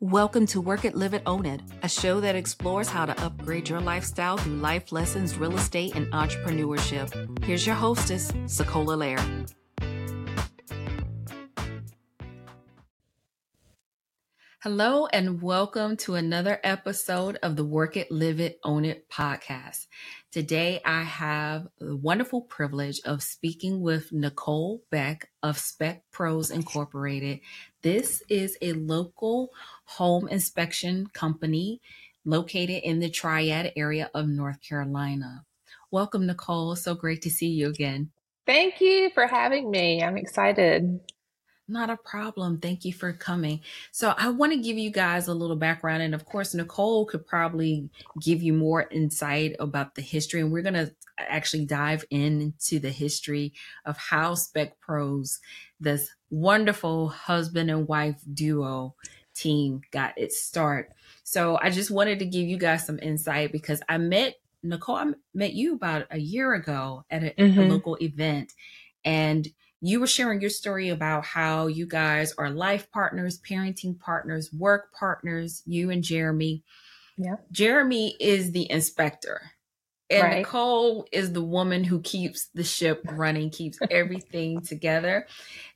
Welcome to Work It, Live It, Own It, a show that explores how to upgrade your lifestyle through life lessons, real estate, and entrepreneurship. Here's your hostess, SaCola Lehr. Hello, and welcome to another episode of the Work It, Live It, Own It podcast. Today, I have the wonderful privilege of speaking with Nicole Beck of Spec Pros Incorporated. This is a local home inspection company located in the Triad area of North Carolina. Welcome, Nicole. So great to see you again. Thank you for having me. I'm excited. Not a problem. Thank you for coming. So, I want to give you guys a little background. And of course, Nicole could probably give you more insight about the history. And we're going to actually dive into the history of how Spec Pros, this wonderful husband and wife duo team, got its start. So, I just wanted to give you guys some insight because I met Nicole, I met you about a year ago at a, mm-hmm. a local event. And you were sharing your story about how you guys are life partners, parenting partners, work partners, you and Jeremy. Yeah. Jeremy is the inspector. And right. Nicole is the woman who keeps the ship running, keeps everything together.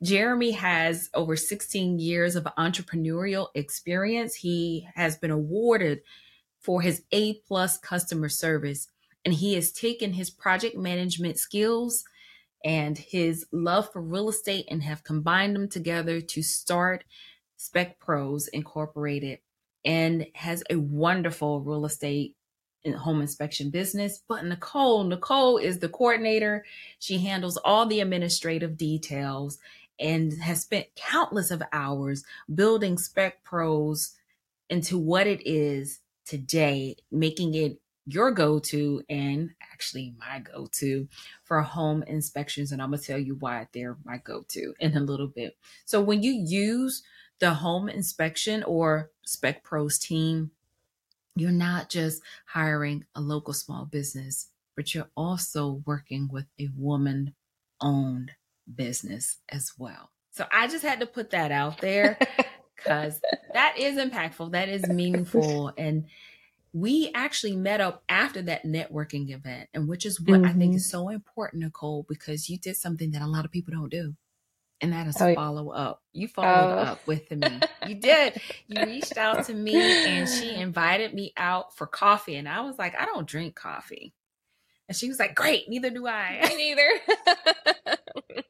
Jeremy has over 16 years of entrepreneurial experience. He has been awarded for his A plus customer service, and he has taken his project management skills and his love for real estate and have combined them together to start Spec Pros Incorporated and has a wonderful real estate and home inspection business. But Nicole, Nicole is the coordinator. She handles all the administrative details and has spent countless of hours building Spec Pros into what it is today, making it your go to and actually my go to for home inspections. And I'm going to tell you why they're my go to in a little bit. So, when you use the home inspection or Spec Pros team, you're not just hiring a local small business, but you're also working with a woman owned business as well. So, I just had to put that out there because that is impactful, that is meaningful. And we actually met up after that networking event, and which is what mm-hmm. I think mm-hmm. is so important, Nicole, because you did something that a lot of people don't do. And that is oh, follow up. You followed oh. up with me. You did. You reached out to me and she invited me out for coffee. And I was like, I don't drink coffee. And she was like, Great, neither do I. Me neither.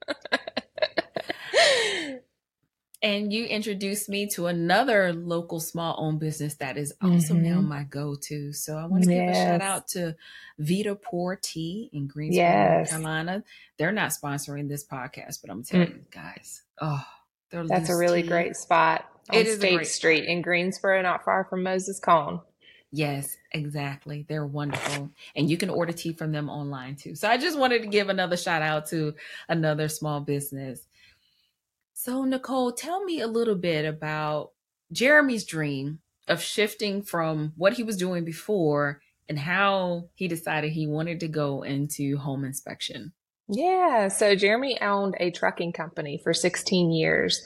and you introduced me to another local small owned business that is also mm-hmm. now my go-to. So I want to yes. give a shout out to Vita Pour Tea in Greensboro, yes. North Carolina. They're not sponsoring this podcast, but I'm telling mm. you guys, oh, that's a really tea. great spot on it State Street in Greensboro, not far from Moses Cone. Yes, exactly. They're wonderful. And you can order tea from them online too. So I just wanted to give another shout out to another small business so, Nicole, tell me a little bit about Jeremy's dream of shifting from what he was doing before and how he decided he wanted to go into home inspection. Yeah. So, Jeremy owned a trucking company for 16 years.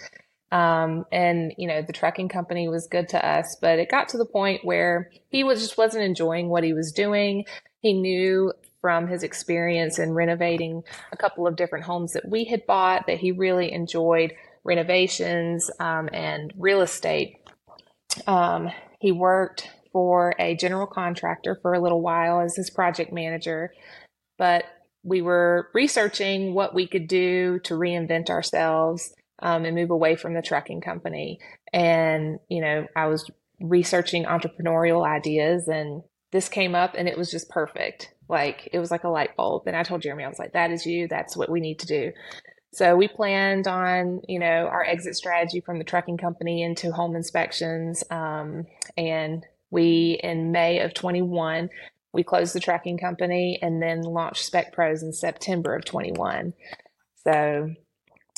Um, and you know the trucking company was good to us, but it got to the point where he was just wasn't enjoying what he was doing. He knew from his experience in renovating a couple of different homes that we had bought that he really enjoyed renovations um, and real estate. Um, he worked for a general contractor for a little while as his project manager, but we were researching what we could do to reinvent ourselves um, and move away from the trucking company. And, you know, I was researching entrepreneurial ideas and this came up and it was just perfect. Like it was like a light bulb. And I told Jeremy, I was like, that is you. That's what we need to do. So we planned on, you know, our exit strategy from the trucking company into home inspections. Um, and we, in May of 21, we closed the trucking company and then launched Spec Pros in September of 21. So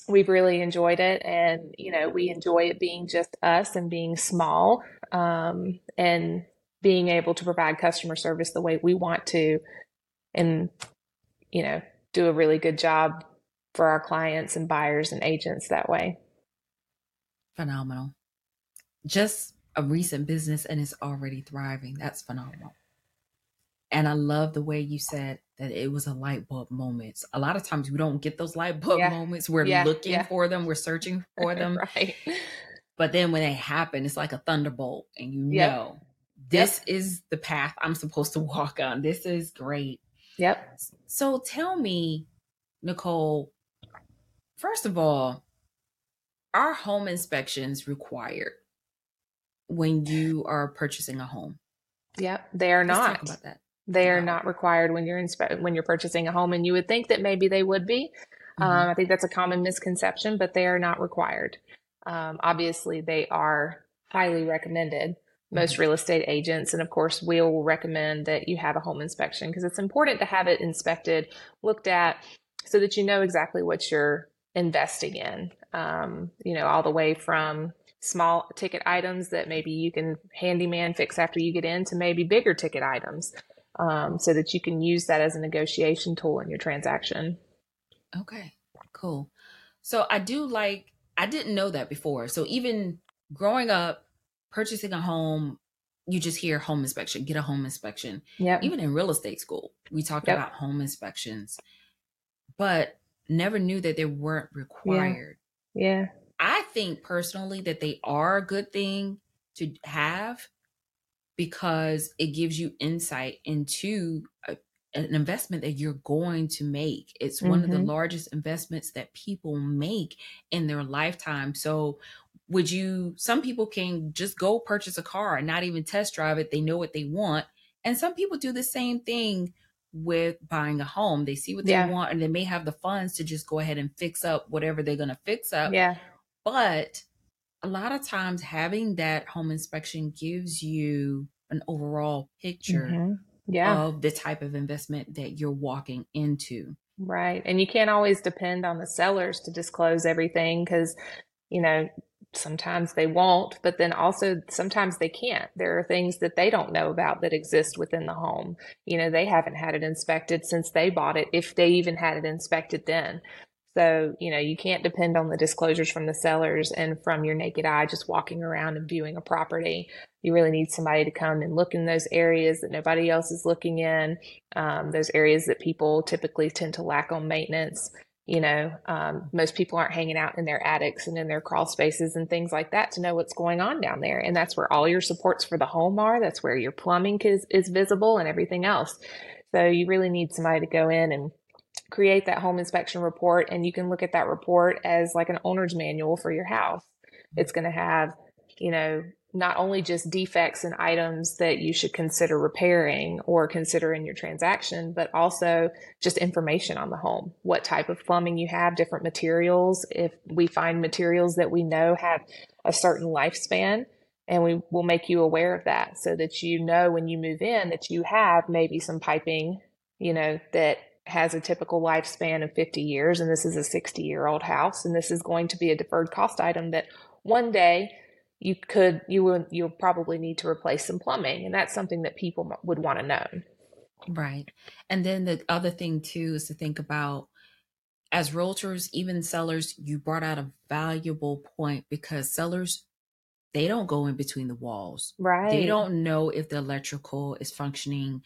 we've really enjoyed it. And, you know, we enjoy it being just us and being small um, and being able to provide customer service the way we want to and, you know, do a really good job for our clients and buyers and agents that way. Phenomenal. Just a recent business and it's already thriving. That's phenomenal. And I love the way you said that it was a light bulb moment. A lot of times we don't get those light bulb yeah. moments. We're yeah, looking yeah. for them, we're searching for them. right. But then when they happen, it's like a thunderbolt, and you know this yep. is the path I'm supposed to walk on. This is great. Yep. So tell me, Nicole, first of all, are home inspections required when you are purchasing a home? Yep, they are Let's not. Talk about that. They are not required when you're inspe- when you're purchasing a home, and you would think that maybe they would be. Mm-hmm. Um, I think that's a common misconception, but they are not required. Um, obviously, they are highly recommended. Most mm-hmm. real estate agents, and of course, we will recommend that you have a home inspection because it's important to have it inspected, looked at, so that you know exactly what you're investing in. Um, you know, all the way from small ticket items that maybe you can handyman fix after you get in to maybe bigger ticket items um, so that you can use that as a negotiation tool in your transaction. Okay, cool. So I do like, I didn't know that before. So even growing up, purchasing a home, you just hear home inspection, get a home inspection. Yeah. Even in real estate school, we talked yep. about home inspections, but never knew that they weren't required. Yeah. yeah. I think personally that they are a good thing to have because it gives you insight into a, an investment that you're going to make. It's mm-hmm. one of the mm-hmm. largest investments that people make in their lifetime. So, would you, some people can just go purchase a car and not even test drive it. They know what they want. And some people do the same thing with buying a home. They see what they yeah. want and they may have the funds to just go ahead and fix up whatever they're going to fix up. Yeah. But a lot of times having that home inspection gives you an overall picture mm-hmm. yeah. of the type of investment that you're walking into. Right. And you can't always depend on the sellers to disclose everything because, you know, sometimes they won't, but then also sometimes they can't. There are things that they don't know about that exist within the home. You know, they haven't had it inspected since they bought it, if they even had it inspected then. So, you know, you can't depend on the disclosures from the sellers and from your naked eye just walking around and viewing a property. You really need somebody to come and look in those areas that nobody else is looking in, um, those areas that people typically tend to lack on maintenance. You know, um, most people aren't hanging out in their attics and in their crawl spaces and things like that to know what's going on down there. And that's where all your supports for the home are. That's where your plumbing is, is visible and everything else. So you really need somebody to go in and create that home inspection report and you can look at that report as like an owner's manual for your house. It's going to have, you know, not only just defects and items that you should consider repairing or consider in your transaction, but also just information on the home. What type of plumbing you have, different materials. If we find materials that we know have a certain lifespan, and we will make you aware of that so that you know when you move in that you have maybe some piping, you know, that has a typical lifespan of 50 years and this is a 60 year old house and this is going to be a deferred cost item that one day you could you will you'll probably need to replace some plumbing and that's something that people would want to know. Right. And then the other thing too is to think about as realtors even sellers you brought out a valuable point because sellers they don't go in between the walls. Right. they don't know if the electrical is functioning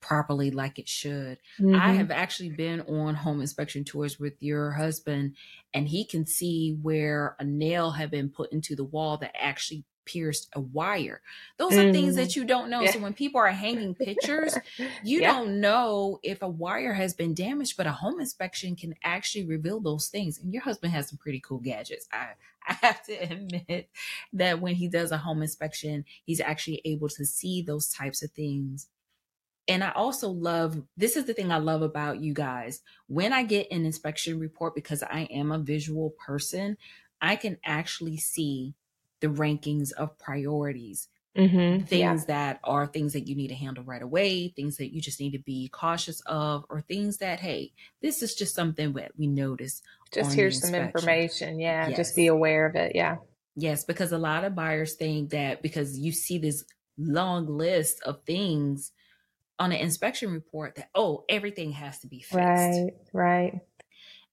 properly like it should. Mm-hmm. I have actually been on home inspection tours with your husband, and he can see where a nail had been put into the wall that actually pierced a wire. Those mm-hmm. are things that mm-hmm. you don't know. Yeah. So when people are hanging pictures, you yeah. don't know if a wire has been damaged, but a home inspection can actually reveal those things. And your husband has some pretty cool gadgets. I I have to admit that when he does a home inspection, he's actually able to see those types of things and I also love this is the thing I love about you guys. When I get an inspection report, because I am a visual person, I can actually see the rankings of priorities. Mm-hmm. Things yeah. that are things that you need to handle right away, things that you just need to be cautious of, or things that, hey, this is just something that we notice. Just here's some information. Yeah. Yes. Just be aware of it. Yeah. Yes. Because a lot of buyers think that because you see this long list of things on an inspection report that oh everything has to be fixed right right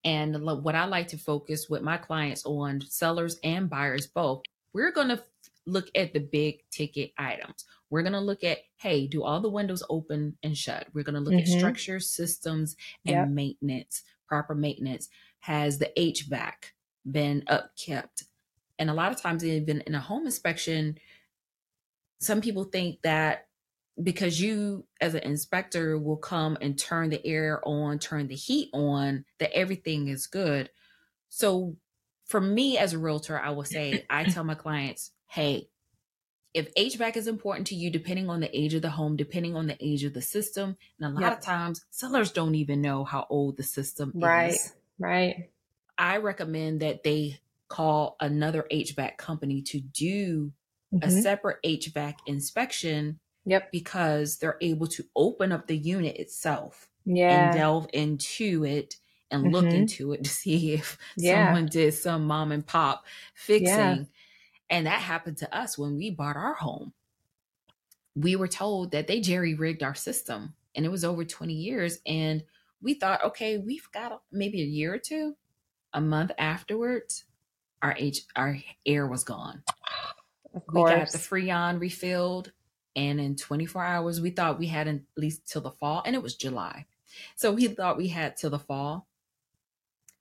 and what i like to focus with my clients on sellers and buyers both we're going to look at the big ticket items. We're going to look at, hey, do all the windows open and shut? We're going to look mm-hmm. at structure, systems, and yep. maintenance, proper maintenance. Has the HVAC been upkept? And a lot of times, even in a home inspection, some people think that because you as an inspector will come and turn the air on turn the heat on that everything is good so for me as a realtor i will say i tell my clients hey if hvac is important to you depending on the age of the home depending on the age of the system and a lot yep. of times sellers don't even know how old the system right, is right right i recommend that they call another hvac company to do mm-hmm. a separate hvac inspection Yep. Because they're able to open up the unit itself yeah. and delve into it and mm-hmm. look into it to see if yeah. someone did some mom and pop fixing. Yeah. And that happened to us when we bought our home. We were told that they jerry rigged our system and it was over 20 years. And we thought, okay, we've got maybe a year or two. A month afterwards, our H, our air was gone. We got the Freon refilled and in 24 hours, we thought we had at least till the fall, and it was July. So we thought we had till the fall,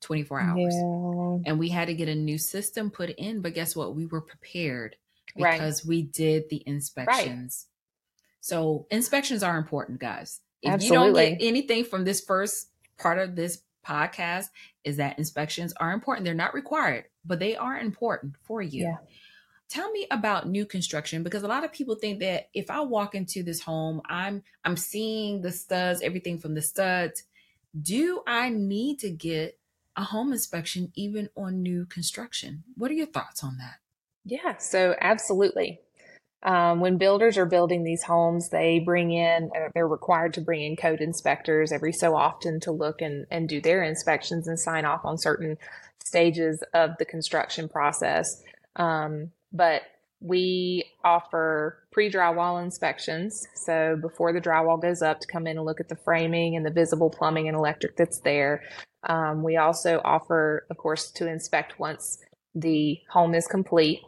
24 hours. Yeah. And we had to get a new system put in. But guess what? We were prepared because right. we did the inspections. Right. So inspections are important, guys. If Absolutely. you don't get anything from this first part of this podcast, is that inspections are important. They're not required, but they are important for you. Yeah. Tell me about new construction because a lot of people think that if I walk into this home, I'm I'm seeing the studs, everything from the studs. Do I need to get a home inspection even on new construction? What are your thoughts on that? Yeah, so absolutely. Um, when builders are building these homes, they bring in, uh, they're required to bring in code inspectors every so often to look and, and do their inspections and sign off on certain stages of the construction process. Um, but we offer pre drywall inspections. So before the drywall goes up, to come in and look at the framing and the visible plumbing and electric that's there. Um, we also offer, of course, to inspect once the home is complete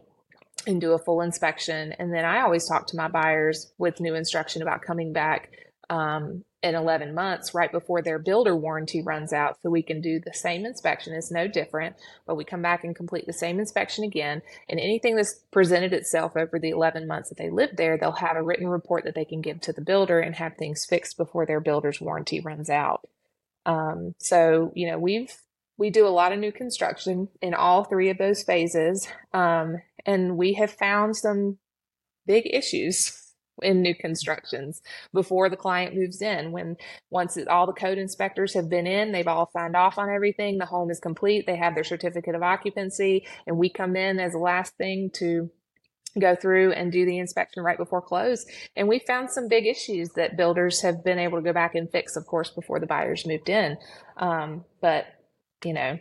and do a full inspection. And then I always talk to my buyers with new construction about coming back um, in 11 months right before their builder warranty runs out so we can do the same inspection. It's no different but we come back and complete the same inspection again and anything that's presented itself over the 11 months that they lived there they'll have a written report that they can give to the builder and have things fixed before their builder's warranty runs out. Um, so you know we've we do a lot of new construction in all three of those phases um, and we have found some big issues in new constructions before the client moves in. When once it, all the code inspectors have been in, they've all signed off on everything, the home is complete, they have their certificate of occupancy, and we come in as the last thing to go through and do the inspection right before close. And we found some big issues that builders have been able to go back and fix, of course, before the buyers moved in. Um, but, you know,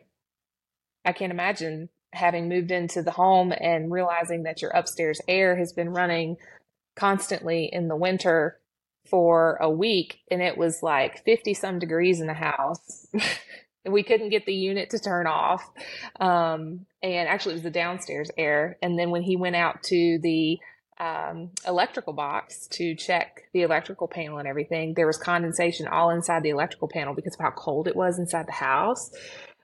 I can't imagine having moved into the home and realizing that your upstairs air has been running constantly in the winter for a week and it was like 50 some degrees in the house. and we couldn't get the unit to turn off. Um, and actually, it was the downstairs air. And then when he went out to the um, electrical box to check the electrical panel and everything, there was condensation all inside the electrical panel because of how cold it was inside the house.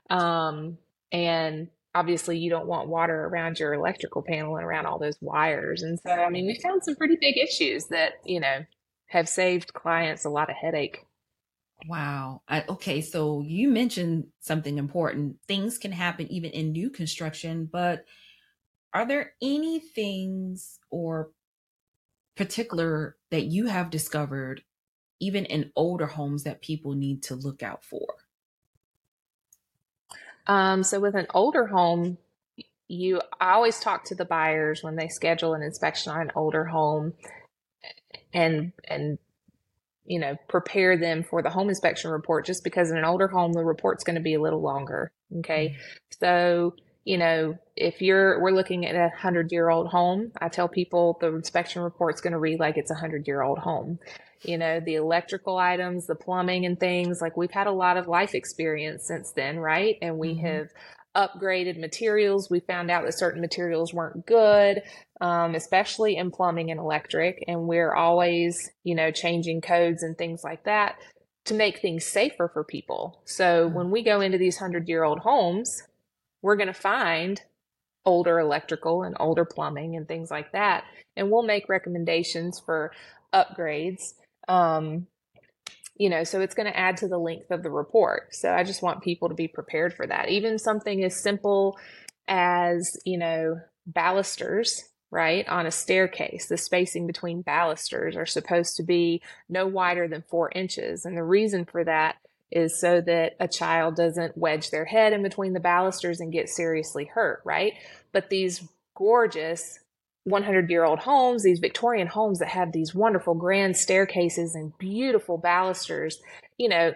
Um, and obviously you don't want water around your electrical panel and around all those wires. And so, I mean, we found some pretty big issues that, you know, have saved clients a lot of headache. Wow. I, okay. So you mentioned something important. Things can happen even in new construction, but are there any things or particular that you have discovered even in older homes that people need to look out for? Um, so with an older home, you I always talk to the buyers when they schedule an inspection on an older home and and you know prepare them for the home inspection report just because in an older home the report's going to be a little longer okay mm-hmm. so you know if you're we're looking at a 100 year old home i tell people the inspection report's going to read like it's a 100 year old home you know, the electrical items, the plumbing and things. Like we've had a lot of life experience since then, right? And we mm-hmm. have upgraded materials. We found out that certain materials weren't good, um, especially in plumbing and electric. And we're always, you know, changing codes and things like that to make things safer for people. So mm-hmm. when we go into these hundred year old homes, we're going to find older electrical and older plumbing and things like that. And we'll make recommendations for upgrades. Um, you know, so it's going to add to the length of the report. So I just want people to be prepared for that. Even something as simple as, you know, balusters, right, on a staircase, the spacing between balusters are supposed to be no wider than four inches. And the reason for that is so that a child doesn't wedge their head in between the balusters and get seriously hurt, right? But these gorgeous 100 year old homes, these Victorian homes that have these wonderful grand staircases and beautiful balusters, you know,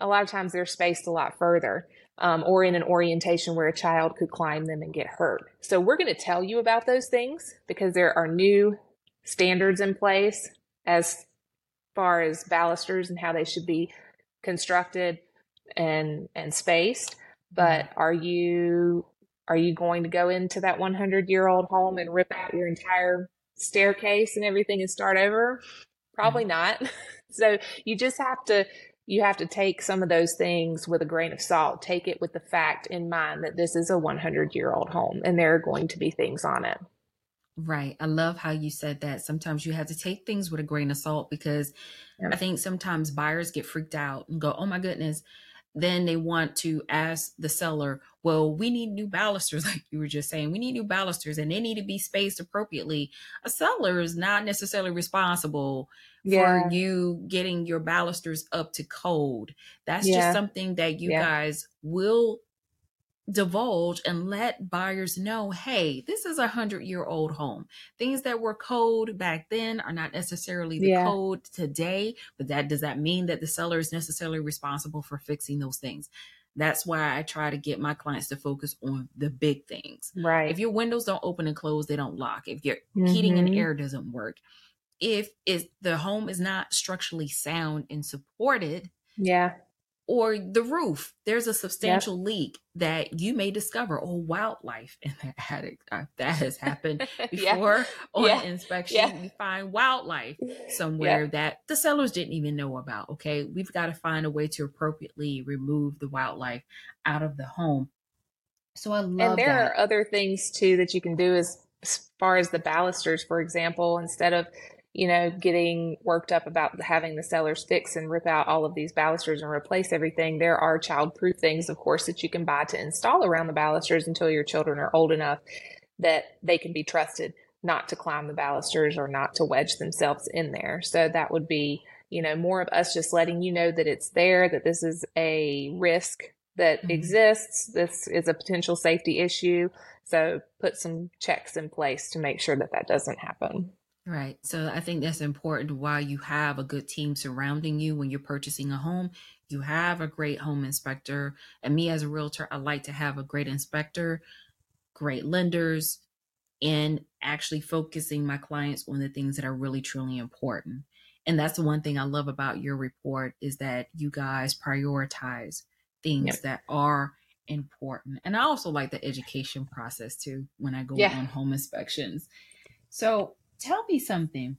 a lot of times they're spaced a lot further um, or in an orientation where a child could climb them and get hurt. So we're going to tell you about those things because there are new standards in place as far as balusters and how they should be constructed and and spaced. But mm-hmm. are you are you going to go into that 100 year old home and rip out your entire staircase and everything and start over? Probably mm-hmm. not. so you just have to you have to take some of those things with a grain of salt. Take it with the fact in mind that this is a 100 year old home and there are going to be things on it. Right. I love how you said that. Sometimes you have to take things with a grain of salt because yeah. I think sometimes buyers get freaked out and go, oh my goodness, then they want to ask the seller, well, we need new balusters, like you were just saying. We need new balusters and they need to be spaced appropriately. A seller is not necessarily responsible yeah. for you getting your balusters up to code. That's yeah. just something that you guys will divulge and let buyers know hey this is a hundred year old home things that were code back then are not necessarily the yeah. code today but that does that mean that the seller is necessarily responsible for fixing those things that's why i try to get my clients to focus on the big things right if your windows don't open and close they don't lock if your mm-hmm. heating and mm-hmm. air doesn't work if is the home is not structurally sound and supported yeah or the roof there's a substantial yep. leak that you may discover or wildlife in the attic uh, that has happened before yeah. on yeah. inspection yeah. you find wildlife somewhere that the sellers didn't even know about okay we've got to find a way to appropriately remove the wildlife out of the home so i love and there that. are other things too that you can do as, as far as the balusters for example instead of you know, getting worked up about having the sellers fix and rip out all of these balusters and replace everything. There are child-proof things, of course, that you can buy to install around the balusters until your children are old enough that they can be trusted not to climb the balusters or not to wedge themselves in there. So that would be, you know, more of us just letting you know that it's there, that this is a risk that mm-hmm. exists. This is a potential safety issue. So put some checks in place to make sure that that doesn't happen. Right. So I think that's important while you have a good team surrounding you when you're purchasing a home. You have a great home inspector. And me as a realtor, I like to have a great inspector, great lenders, and actually focusing my clients on the things that are really truly important. And that's the one thing I love about your report is that you guys prioritize things yep. that are important. And I also like the education process too when I go yeah. on home inspections. So tell me something.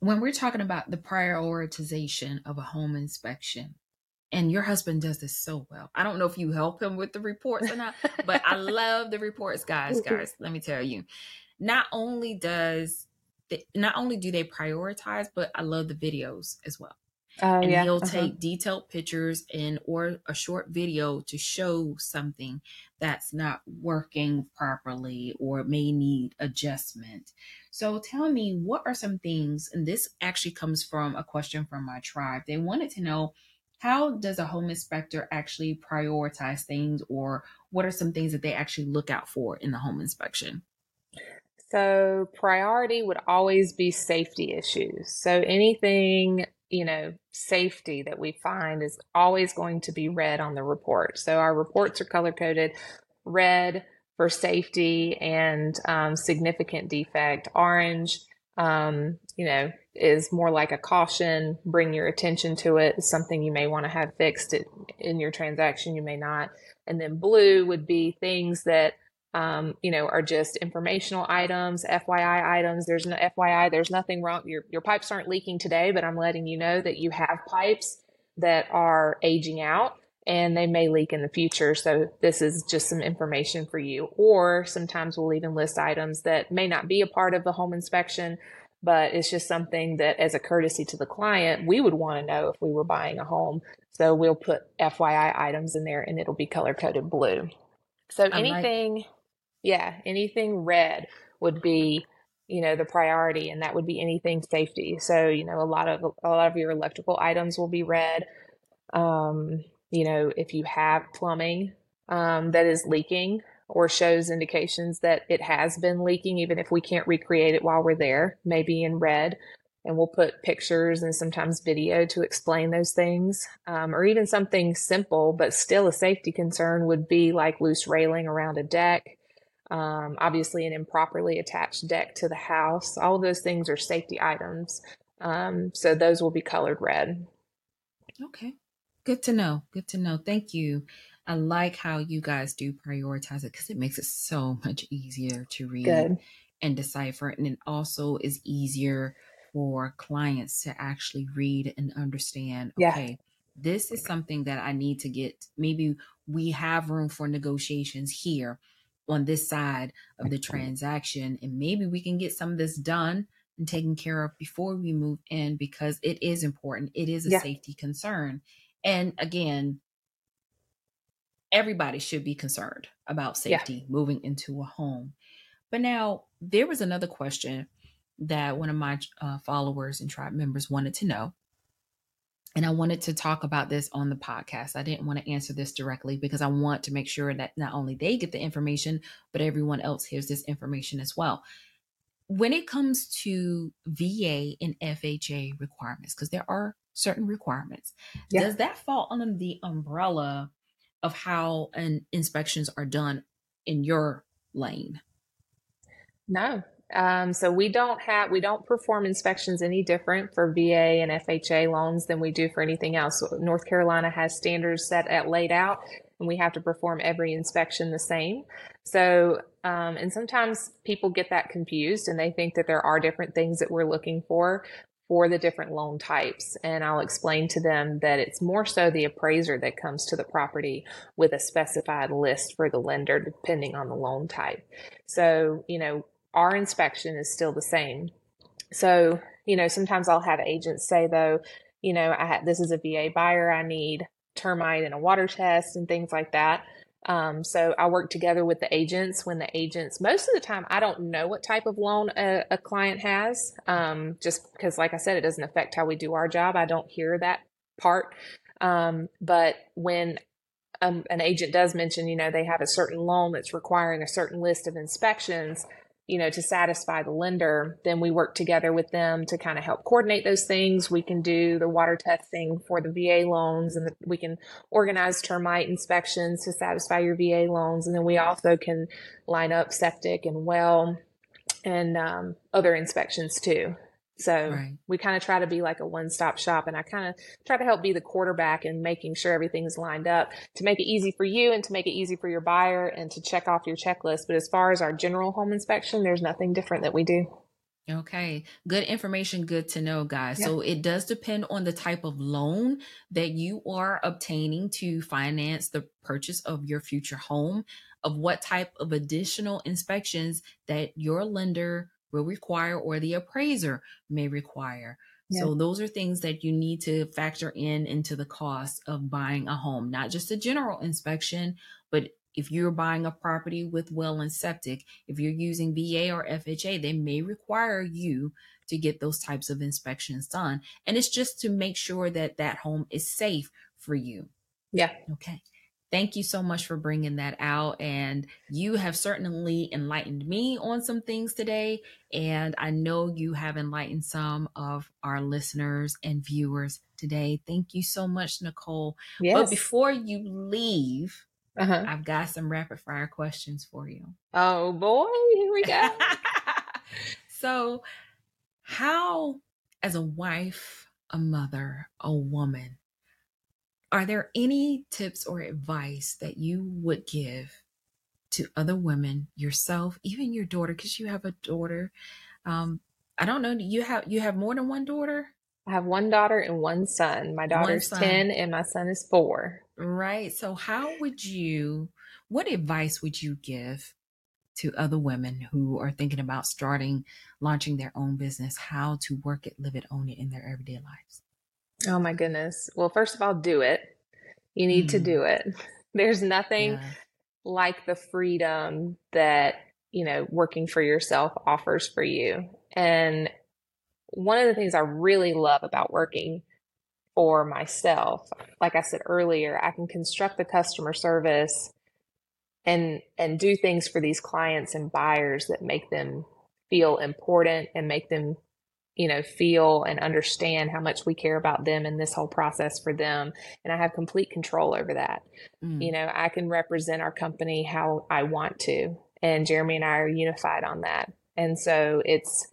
When we're talking about the prioritization of a home inspection, and your husband does this so well. I don't know if you help him with the reports or not, but I love the reports, guys. Guys, let me tell you. Not only does they, not only do they prioritize, but I love the videos as well. Oh, and yeah. he'll uh-huh. take detailed pictures and or a short video to show something that's not working properly or may need adjustment. So tell me what are some things and this actually comes from a question from my tribe. They wanted to know how does a home inspector actually prioritize things or what are some things that they actually look out for in the home inspection? So, priority would always be safety issues. So, anything you know, safety that we find is always going to be red on the report. So our reports are color coded red for safety and um, significant defect, orange, um, you know, is more like a caution, bring your attention to it, something you may want to have fixed in your transaction, you may not. And then blue would be things that um, you know, are just informational items, FYI items. There's no FYI, there's nothing wrong. Your, your pipes aren't leaking today, but I'm letting you know that you have pipes that are aging out and they may leak in the future. So this is just some information for you. Or sometimes we'll even list items that may not be a part of the home inspection, but it's just something that as a courtesy to the client, we would want to know if we were buying a home. So we'll put FYI items in there and it'll be color coded blue. So anything like- yeah, anything red would be, you know, the priority, and that would be anything safety. So, you know, a lot of a lot of your electrical items will be red. Um, you know, if you have plumbing um, that is leaking or shows indications that it has been leaking, even if we can't recreate it while we're there, maybe in red. And we'll put pictures and sometimes video to explain those things. Um, or even something simple, but still a safety concern would be like loose railing around a deck um, obviously an improperly attached deck to the house. All of those things are safety items. Um, so those will be colored red. Okay. Good to know. Good to know. Thank you. I like how you guys do prioritize it because it makes it so much easier to read Good. and decipher. And it also is easier for clients to actually read and understand okay, yeah. this is something that I need to get. Maybe we have room for negotiations here on this side of the transaction and maybe we can get some of this done and taken care of before we move in because it is important. It is a yeah. safety concern. And again everybody should be concerned about safety yeah. moving into a home. But now there was another question that one of my uh, followers and tribe members wanted to know and I wanted to talk about this on the podcast. I didn't want to answer this directly because I want to make sure that not only they get the information, but everyone else hears this information as well. When it comes to VA and FHA requirements, because there are certain requirements, yeah. does that fall under the umbrella of how an inspections are done in your lane? No, um, so we don't have we don't perform inspections any different for VA and FHA loans than we do for anything else. North Carolina has standards set at laid out, and we have to perform every inspection the same. So, um, and sometimes people get that confused and they think that there are different things that we're looking for for the different loan types. And I'll explain to them that it's more so the appraiser that comes to the property with a specified list for the lender, depending on the loan type. So, you know, our inspection is still the same. So, you know, sometimes I'll have agents say though, you know, I this is a VA buyer, I need termite and a water test and things like that. Um, so I work together with the agents when the agents, most of the time, I don't know what type of loan a, a client has, um, just because, like I said, it doesn't affect how we do our job. I don't hear that part. Um, but when um, an agent does mention, you know, they have a certain loan that's requiring a certain list of inspections, you know, to satisfy the lender, then we work together with them to kind of help coordinate those things. We can do the water testing for the VA loans and the, we can organize termite inspections to satisfy your VA loans. And then we also can line up septic and well and um, other inspections too. So right. we kind of try to be like a one stop shop. And I kind of try to help be the quarterback in making sure everything's lined up to make it easy for you and to make it easy for your buyer and to check off your checklist. But as far as our general home inspection, there's nothing different that we do. Okay, good information, good to know, guys. Yeah. So it does depend on the type of loan that you are obtaining to finance the purchase of your future home, of what type of additional inspections that your lender will require or the appraiser may require. Yeah. So those are things that you need to factor in into the cost of buying a home, not just a general inspection, but if you're buying a property with well and septic, if you're using VA or FHA, they may require you to get those types of inspections done. And it's just to make sure that that home is safe for you. Yeah. Okay. Thank you so much for bringing that out. And you have certainly enlightened me on some things today. And I know you have enlightened some of our listeners and viewers today. Thank you so much, Nicole. Yes. But before you leave, uh-huh. I've got some rapid fire questions for you. Oh boy, here we go. so, how as a wife, a mother, a woman, are there any tips or advice that you would give to other women, yourself, even your daughter, because you have a daughter? Um, I don't know. You have you have more than one daughter? I have one daughter and one son. My daughter's 10 and my son is 4. Right. So how would you what advice would you give to other women who are thinking about starting launching their own business, how to work it, live it, own it in their everyday lives? Oh my goodness. Well, first of all, do it. You need mm. to do it. There's nothing yeah. like the freedom that, you know, working for yourself offers for you. And one of the things I really love about working for myself, like I said earlier, I can construct the customer service and and do things for these clients and buyers that make them feel important and make them you know, feel and understand how much we care about them in this whole process for them. And I have complete control over that. Mm. You know, I can represent our company how I want to. And Jeremy and I are unified on that. And so it's,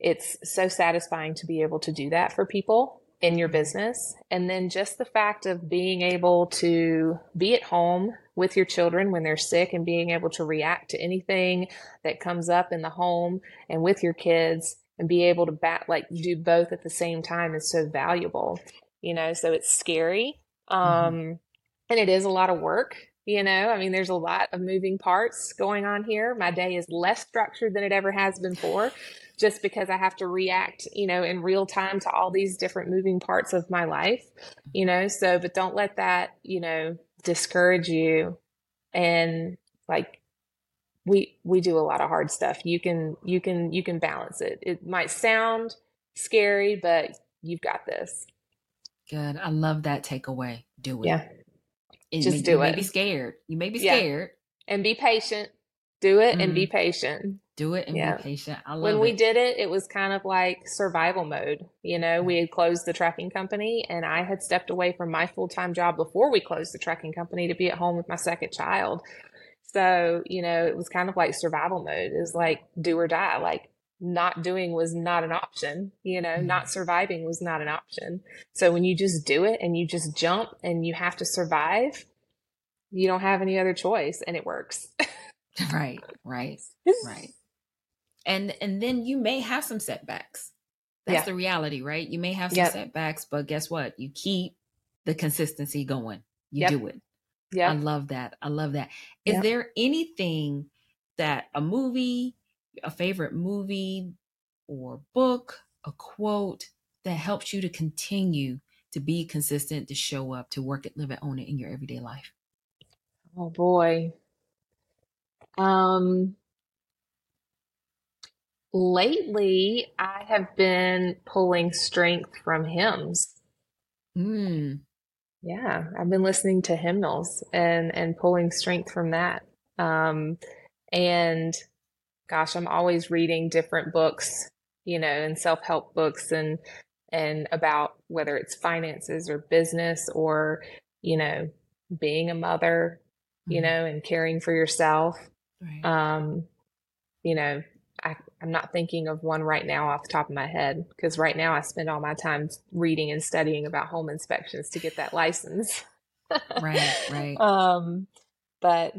it's so satisfying to be able to do that for people in your business. And then just the fact of being able to be at home with your children when they're sick and being able to react to anything that comes up in the home and with your kids and be able to bat like do both at the same time is so valuable you know so it's scary mm-hmm. um mm-hmm. and it is a lot of work you know i mean there's a lot of moving parts going on here my day is less structured than it ever has been before just because i have to react you know in real time to all these different moving parts of my life you know so but don't let that you know discourage you and like we we do a lot of hard stuff. You can you can you can balance it. It might sound scary, but you've got this. Good. I love that takeaway. Do it. Yeah. And Just may, do you it. You may be scared. You may be scared. Yeah. And be patient. Do it mm-hmm. and be mm-hmm. patient. Do it and yeah. be patient. I love when it. we did it, it was kind of like survival mode. You know, we had closed the trucking company and I had stepped away from my full time job before we closed the trucking company to be at home with my second child. So, you know, it was kind of like survival mode. It was like do or die. Like not doing was not an option, you know, mm-hmm. not surviving was not an option. So when you just do it and you just jump and you have to survive, you don't have any other choice and it works. right, right, right. And and then you may have some setbacks. That's yeah. the reality, right? You may have some yep. setbacks, but guess what? You keep the consistency going. You yep. do it. Yeah. I love that. I love that. Is yeah. there anything that a movie, a favorite movie or book, a quote that helps you to continue to be consistent, to show up, to work it, live it, own it in your everyday life? Oh boy. Um lately I have been pulling strength from hymns. Mm. Yeah, I've been listening to hymnals and and pulling strength from that. Um, and gosh, I'm always reading different books, you know, and self help books and and about whether it's finances or business or you know being a mother, mm-hmm. you know, and caring for yourself. Right. Um, you know, I, I'm not thinking of one right now off the top of my head because right now I spend all my time reading and studying about home inspections to get that license. right, right. Um, but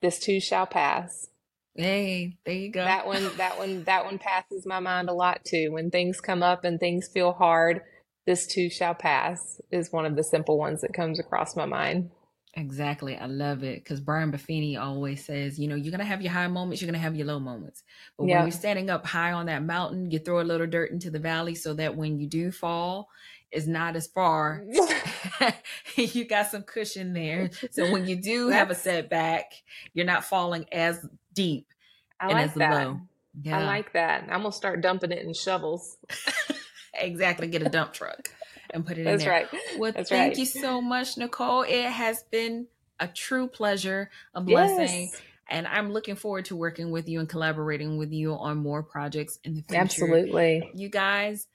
this too shall pass. Hey, there you go. That one, that one, that one passes my mind a lot too. When things come up and things feel hard, this too shall pass is one of the simple ones that comes across my mind. Exactly. I love it because Brian Buffini always says, you know, you're going to have your high moments, you're going to have your low moments. But when you're standing up high on that mountain, you throw a little dirt into the valley so that when you do fall, it's not as far. you got some cushion there. So when you do have a setback, you're not falling as deep I and like as that. low. Yeah. I like that. I'm going to start dumping it in shovels. exactly. Get a dump truck and put it That's in there. Right. Well, That's thank right. you so much, Nicole. It has been a true pleasure, a blessing. Yes. And I'm looking forward to working with you and collaborating with you on more projects in the future. Absolutely. You guys,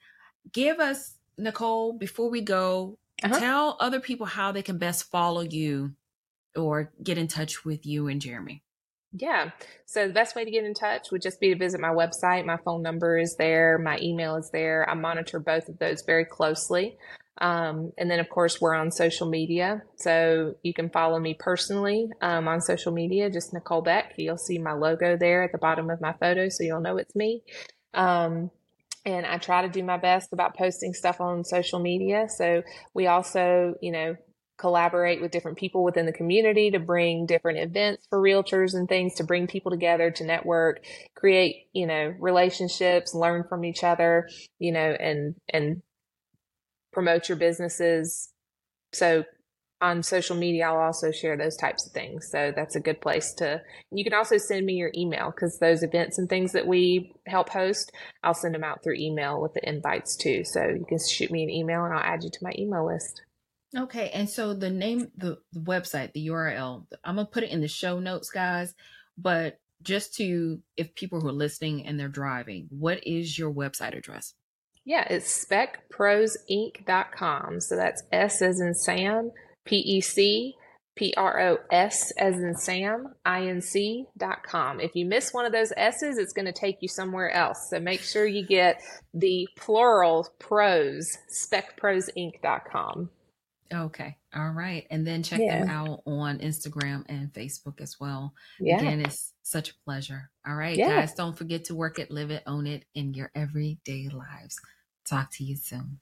give us, Nicole, before we go, uh-huh. tell other people how they can best follow you or get in touch with you and Jeremy. Yeah. So the best way to get in touch would just be to visit my website. My phone number is there. My email is there. I monitor both of those very closely. Um, and then, of course, we're on social media. So you can follow me personally um, on social media, just Nicole Beck. You'll see my logo there at the bottom of my photo, so you'll know it's me. Um, and I try to do my best about posting stuff on social media. So we also, you know, collaborate with different people within the community to bring different events for realtors and things to bring people together to network create you know relationships learn from each other you know and and promote your businesses. So on social media i'll also share those types of things. So that's a good place to you can also send me your email because those events and things that we help host i'll send them out through email with the invites too. So you can shoot me an email and i'll add you to my email list Okay, and so the name, the, the website, the URL, I'm gonna put it in the show notes, guys. But just to, if people who are listening and they're driving, what is your website address? Yeah, it's specprosinc.com. So that's S as in Sam, P E C P R O S as in Sam, I N C dot com. If you miss one of those S's, it's going to take you somewhere else. So make sure you get the plural pros, specprosinc.com. Okay. All right. And then check Yeah. them out on Instagram and Facebook as well. Yeah. Again, it's such a pleasure. All right, Yeah. guys, don't forget to work it, live it, own it in your everyday lives. Talk to you soon.